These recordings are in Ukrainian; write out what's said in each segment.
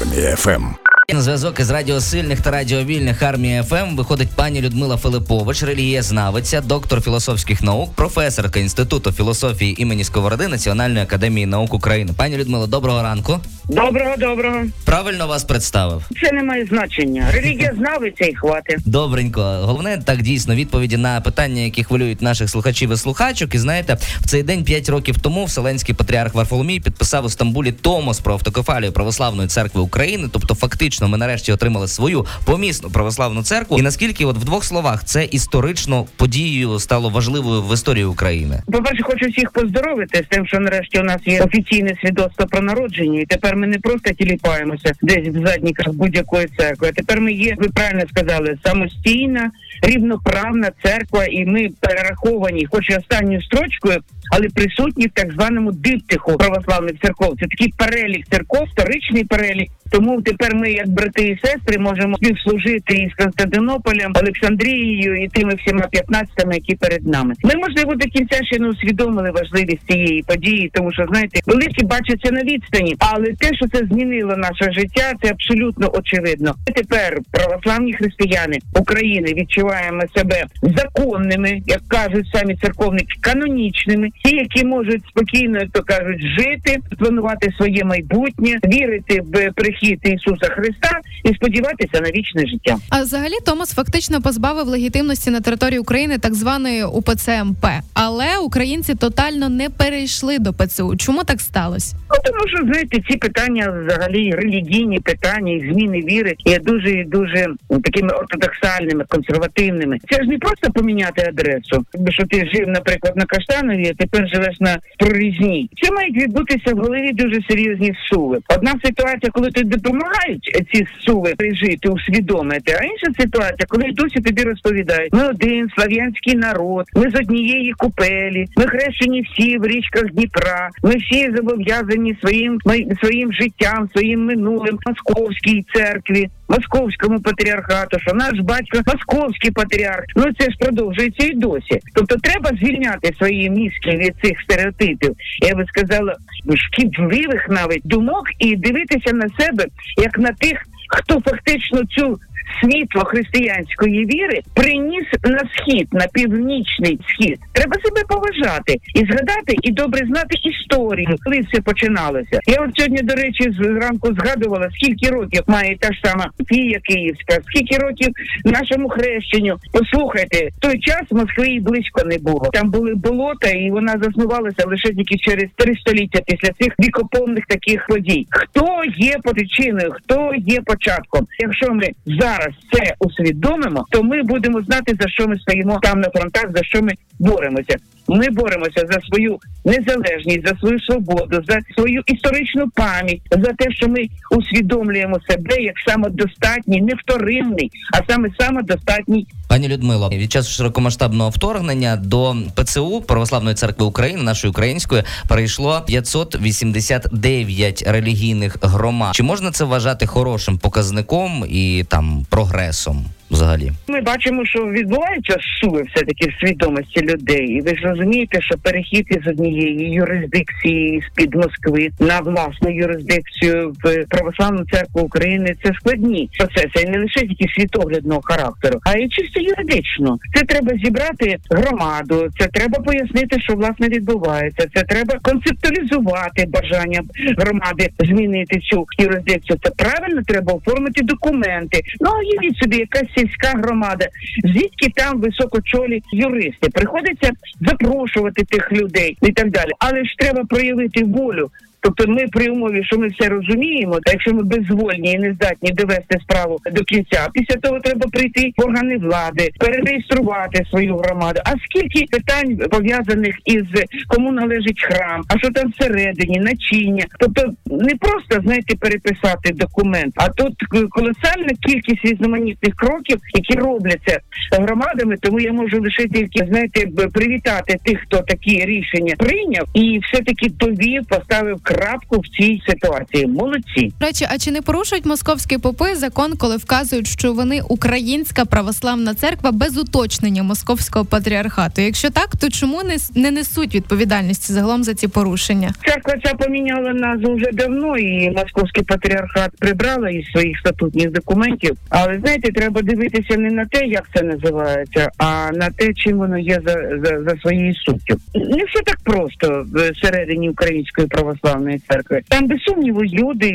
Армія ФМ. На зв'язок із радіо сильних та радіо вільних Армії ФМ виходить пані Людмила Филипович, релігієзнавиця, доктор філософських наук, професорка інституту філософії імені Сковороди Національної академії наук України. Пані Людмила, доброго ранку. Доброго, доброго. Правильно вас представив. Це не має значення. Релігієзнавиця і хватить. Добренько. Головне так дійсно відповіді на питання, які хвилюють наших слухачів і слухачок. І знаєте, в цей день п'ять років тому Вселенський патріарх Варфоломій підписав у Стамбулі Томос про автокефалію православної церкви України. Тобто, фактично, ми нарешті отримали свою помісну православну церкву. І наскільки, от в двох словах, це історичною подією стало важливою в історії України. По перше, хочу всіх поздоровити з тим, що нарешті у нас є офіційне свідоцтво про народження, і тепер ми не просто тіліпаємося десь в задніках будь-якої церкви. Тепер ми є, ви правильно сказали, самостійна, рівноправна церква, і ми перераховані, хоч і останньою строчкою, але присутні в так званому диптиху православних церков. Це такий перелік церков, історичний перелік. Тому тепер ми, як брати і сестри, можемо співслужити із Константинополем, Олександрією і тими всіма п'ятнадцятими, які перед нами. Ми можливо до кінця ще не усвідомили важливість цієї події, тому що знаєте, великі бачаться на відстані, але те, що це змінило наше життя, це абсолютно очевидно. Ми Тепер православні християни України відчуваємо себе законними, як кажуть самі церковники, канонічними, ті, які можуть спокійно, як то кажуть, жити, планувати своє майбутнє, вірити в прихід Ісуса Христа і сподіватися на вічне життя. А взагалі Томас фактично позбавив легітимності на території України так званої УПЦ МП. Але українці тотально не перейшли до ПЦУ. Чому так сталося? Ну, тому що знаєте, ці питання взагалі релігійні питання і зміни віри є дуже і дуже ну, такими ортодоксальними, консервативними. Це ж не просто поміняти адресу, що ти жив, наприклад, на Каштанові, а тепер живеш на прорізній. Це мають відбутися в голові дуже серйозні суви. Одна ситуація, коли тобі допомагають ці суви жити, усвідомити, а інша ситуація, коли досі тобі розповідають, ми один слав'янський народ, ми з однієї купелі, ми хрещені всі в річках Дніпра, ми всі зобов'язані своїм своїм життям, своїм минулим московській церкві. Московському патріархату, що наш батько московський патріарх. Ну це ж продовжується і досі. Тобто треба звільняти свої мізки від цих стереотипів. Я би сказала, шкідливих навіть думок і дивитися на себе як на тих, хто фактично цю світло християнської віри приніс на схід, на північний схід. Треба себе поважати і згадати, і добре знати історію, коли все починалося. Я от сьогодні, до речі, зранку згадувала, скільки років має та ж сама Фія Київська, скільки років нашому хрещенню. Послухайте, в той час Москви і близько не було. Там були болота, і вона заснувалася лише тільки через три століття після цих вікоповних таких подій. Хто є причиною, хто є початком? Якщо ми зараз це усвідомимо, то ми будемо знати за що ми стоїмо там на фронтах, за що ми боремося. Ми боремося за свою незалежність, за свою свободу, за свою історичну пам'ять, за те, що ми усвідомлюємо себе як самодостатній, невторинний, а саме самодостатній Пані Людмило, від часу широкомасштабного вторгнення до ПЦУ Православної церкви України, нашої української, перейшло 589 релігійних громад. Чи можна це вважати хорошим показником і там прогресом? Взагалі, Ми бачимо, що відбуваються суви все-таки в свідомості людей. І ви ж розумієте, що перехід із однієї юрисдикції з під Москви на власну юрисдикцію в православну церкву України це складні процеси, і не лише тільки світоглядного характеру, а й чисто юридично. Це треба зібрати громаду, це треба пояснити, що власне відбувається. Це треба концептуалізувати бажання громади змінити цю юрисдикцію. Це правильно треба оформити документи. Ну уявіть собі, якась сільська громада, звідки там високочолі юристи. Приходиться запрошувати тих людей і так далі. Але ж треба проявити волю. Тобто ми при умові, що ми все розуміємо, та якщо ми безвольні і не здатні довести справу до кінця, після того треба прийти в органи влади, перереєструвати свою громаду. А скільки питань пов'язаних із кому належить храм, а що там всередині, начиння? Тобто не просто знаєте переписати документ, а тут колосальна кількість різноманітних кроків, які робляться громадами. Тому я можу лише тільки знаєте привітати тих, хто такі рішення прийняв і все таки довів, поставив крапку крапку в цій ситуації. Молодці. Речі, а чи не порушують московські попи закон, коли вказують, що вони українська православна церква без уточнення московського патріархату? Якщо так, то чому не, не несуть відповідальності загалом за ці порушення? Церква ця поміняла назву вже давно, і московський патріархат прибрала із своїх статутних документів. Але знаєте, треба дивитися не на те, як це називається, а на те, чим воно є за, за, за своєю суттю. Не все так просто всередині української православної церкви. Там без сумніву люди,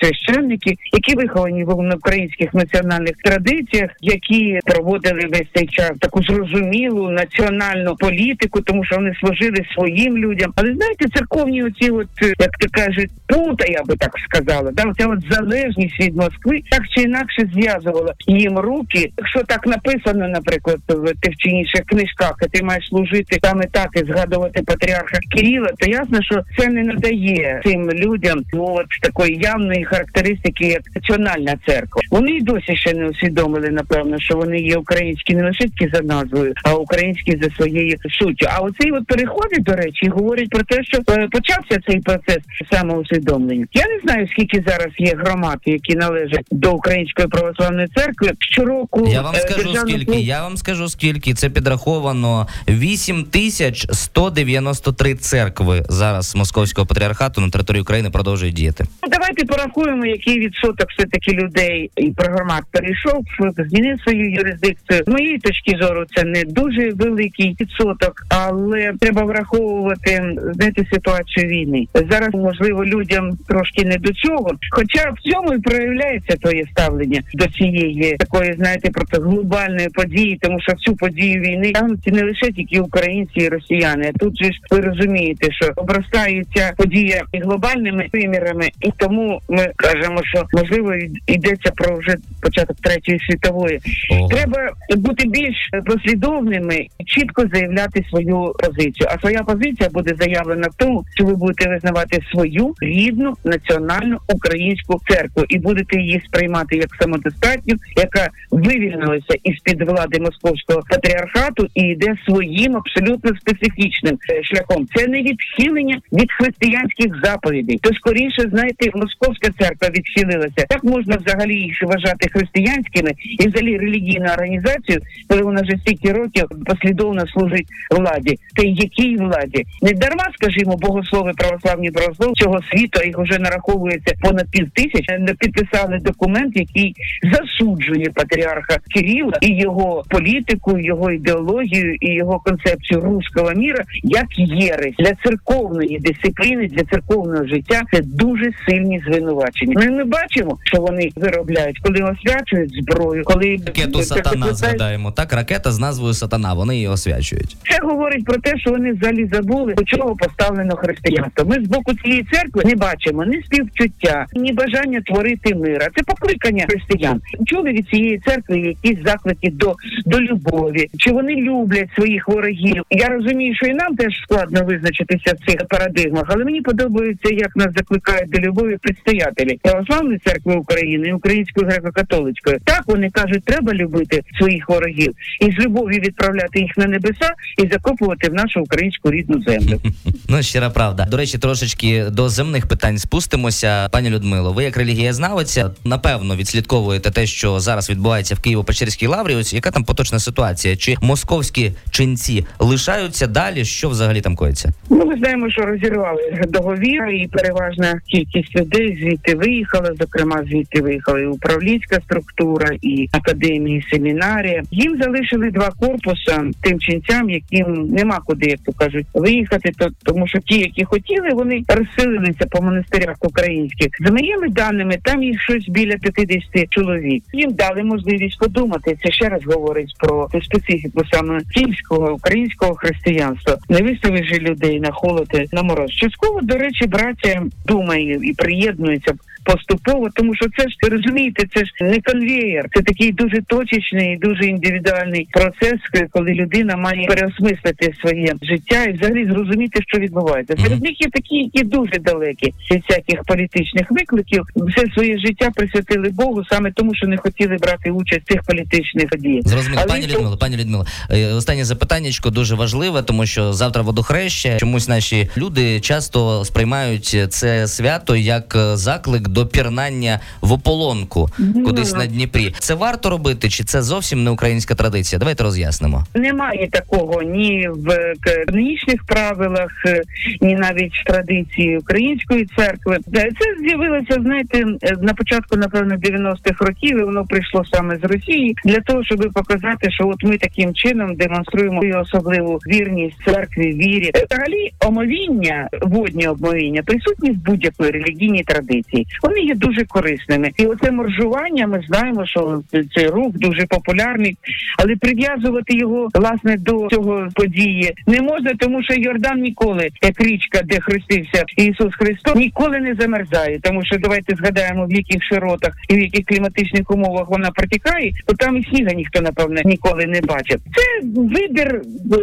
священники, які виховані на українських національних традиціях, які проводили весь цей час таку зрозумілу національну політику, тому що вони служили своїм людям. Але знаєте, церковні оці, от е, як ти кажуть, пута, я би так сказала, да, оця от залежність від Москви так чи інакше зв'язувала їм руки. Якщо так написано, наприклад, в тих чи інших книжках, і ти маєш служити саме так і згадувати патріарха Кирила, то ясно, що це не надає цим людям ну, от такої явної характеристики, як національна церква. Вони й досі ще не усвідомили, напевно, що вони є українські не лише тільки за назвою, а українські за своєю суттю. А оцей от переходить, до речі, говорять про те, що е, почався цей процес самоусвідомлення. Я не знаю, скільки зараз є громад, які належать до Української православної церкви. Щороку Я вам е, скажу державна скільки. Я вам скажу скільки. Це підраховано 8193 церкви зараз московського патріархату на території України продовжують діяти. Ну, Давайте порахуємо, який відсоток все таки людей і програмат перейшов, змінив свою юрисдикцію. З моєї точки зору, це не дуже великий відсоток, але треба враховувати знаєте, ситуацію війни. Зараз можливо людям трошки не до цього. Хоча в цьому і проявляється твоє ставлення до цієї такої, знаєте, просто глобальної події, тому що в цю подію війни тягнуться не лише тільки українці і росіяни. Тут же ж ви розумієте, що обростає ця подія і глобальними вимірами, і тому ми кажемо, що можливо йдеться про вже початок третьої світової. Ого. Треба бути більш послідовними і чітко заявляти свою позицію. А своя позиція буде заявлена в тому, що ви будете визнавати свою рідну національну українську церкву і будете її сприймати як самодостатню, яка вивільнилася із під влади московського патріархату і йде своїм абсолютно специфічним е, шляхом. Це не відхилення від християнських заповідей. То скоріше знаєте, московська церква відхилилася. Так можна взагалі їх вважати християнськими і взагалі релігійну організацію, коли вона вже стільки років послідовно служить владі. Та якій владі не дарма, скажімо, богослови православні богослови цього світу, їх вже нараховується понад пів тисяч. не Підписали документ, який засуджує патріарха Кирила і його політику, його ідеологію і його концепцію руського міра як єресь для церковної дисципліни, для церковного життя. Це дуже сильні звинувачення. Ми не бачимо, що вони виробляють, коли освячують зброю, коли Ракету сатана Це- згадаємо. Так, ракета з назвою Сатана. Вони її освячують. це говорить про те, що вони взагалі забули, до чого поставлено християнство. Ми з боку цієї церкви не бачимо ні співчуття, ні бажання творити мир. А Це покликання християн. Чули від цієї церкви якісь заклики до, до любові, чи вони люблять своїх ворогів. Я розумію, що і нам теж складно визначитися в цих парадигмах, але мені подобається, як нас закликають до любові предстоятелі православної церкви України і Української греко-католицької. Так вони кажуть, треба любити своїх ворогів і з любов'ю відправляти їх на небеса і закопувати в нашу українську рідну землю. Ну, щира правда. До речі, трошечки до земних питань спустимося. Пані Людмило, ви як релігієзнавиця, напевно, відслідковуєте те, що зараз відбувається в Києво-Печерській лаврі. Ось яка там поточна ситуація? Чи московські ченці лишаються далі? Що взагалі там коїться? Ну, ми знаємо, що розірвали договір, і переважна кількість людей звідти виїхала. Зокрема, звідти виїхала і управлінська структура, і академії, семінарія. Їм залишили два корпуса тим ченцям, яким нема куди, як то кажуть, виїхати. То тому, що ті, які хотіли, вони розселилися по монастирях українських. За моїми даними, там їх щось біля 50 чоловік. Їм дали можливість подумати. Це ще раз говорить про специфіку саме київського українського християнства. Не виставиш людей на холод, і на мороз. Частково, до речі, браття думає і приєднується поступово, тому що це ж розумієте, це ж не конвеєр, це такий дуже точечний, дуже індивідуальний процес, коли людина має переосмислити своє життя і взагалі зрозуміти, що відбувається. Серед них є такі, які дуже далекі від всяких політичних викликів, все своє життя присвятили Богу саме тому, що не хотіли брати участь в цих політичних подіях. Зрозуміло, пані то- Людмило, пані Людмило, е, останнє запитаннячко дуже важливе, тому що завтра водохреща. Чомусь наші люди часто сприймають це свято як е, заклик до пірнання в ополонку кудись на Дніпрі. Це варто робити, чи це зовсім не українська традиція? Давайте роз'яснимо. Немає такого ні в канонічних правилах, е, ні навіть в традиції української церкви. Е, Це з'явилося, знаєте, е, на початку, напевно, 90-х років. і Воно прийшло саме з Росії для того, щоб показати, що от ми таким чином демонструємо свою особливу вірність церкві, вірі. Взагалі, омовіння, водні обмовіння присутні в будь-якої релігійній традиції. Вони є дуже корисними. І оце моржування. Ми знаємо, що цей рух дуже популярний, але прив'язувати його власне до цього події не можна, тому що Йордан ніколи, як річка, де хрестився Ісус Христос, ніколи не замерзає. Тому що давайте згадаємо, в яких широтах і в яких кліматичних умовах вона протікає, то там і сніга ніхто напевне ніколи не бачив. Це вибір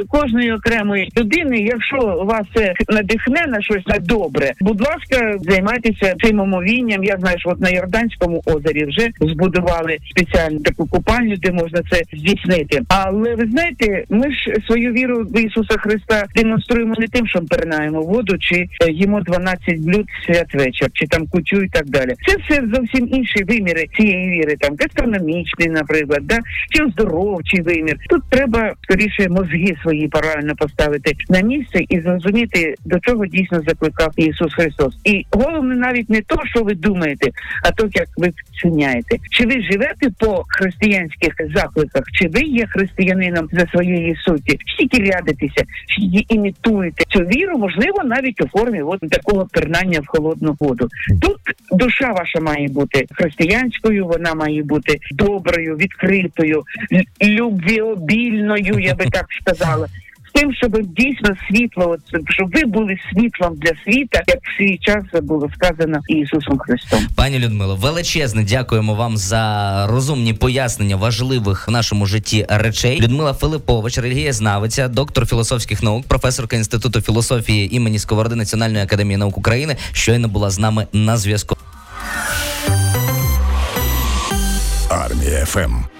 кожної окремої людини. Якщо вас це надихне на щось на добре, будь ласка, займайтеся цим омовінням. Я знаю, що от на Йорданському озері вже збудували спеціальну таку купальню, де можна це здійснити. Але ви знаєте, ми ж свою віру в Ісуса Христа демонструємо не тим, що пиринаємо воду, чи е, їмо 12 блюд святвечір, чи там кутю і так далі. Це все зовсім інші виміри цієї віри, там гастрономічний, наприклад, да чи оздоровчий вимір. Тут треба скоріше мозги свої правильно поставити на місце і зрозуміти, до чого дійсно закликав Ісус Христос. І головне навіть не то, що ви думаєте, а то, як ви вчиняєте. Чи ви живете по християнських закликах, чи ви є християнином за своєї суті? Чи тільки рядитеся, чи тільки імітуєте цю віру, можливо, навіть у формі от такого пирнання в холодну воду. Тут душа ваша має бути християнською, вона має бути доброю, відкритою, любвіобільною, я би так сказала. Тим, щоб дійсно світло, от, щоб ви були світлом для світа, як в свій час було сказано Ісусом Христом. Пані Людмило, величезне дякуємо вам за розумні пояснення важливих в нашому житті речей. Людмила Филипович, релігієзнавиця, доктор філософських наук, професорка інституту філософії імені Сковороди Національної академії наук України, щойно була з нами на зв'язку. Армія ФМ.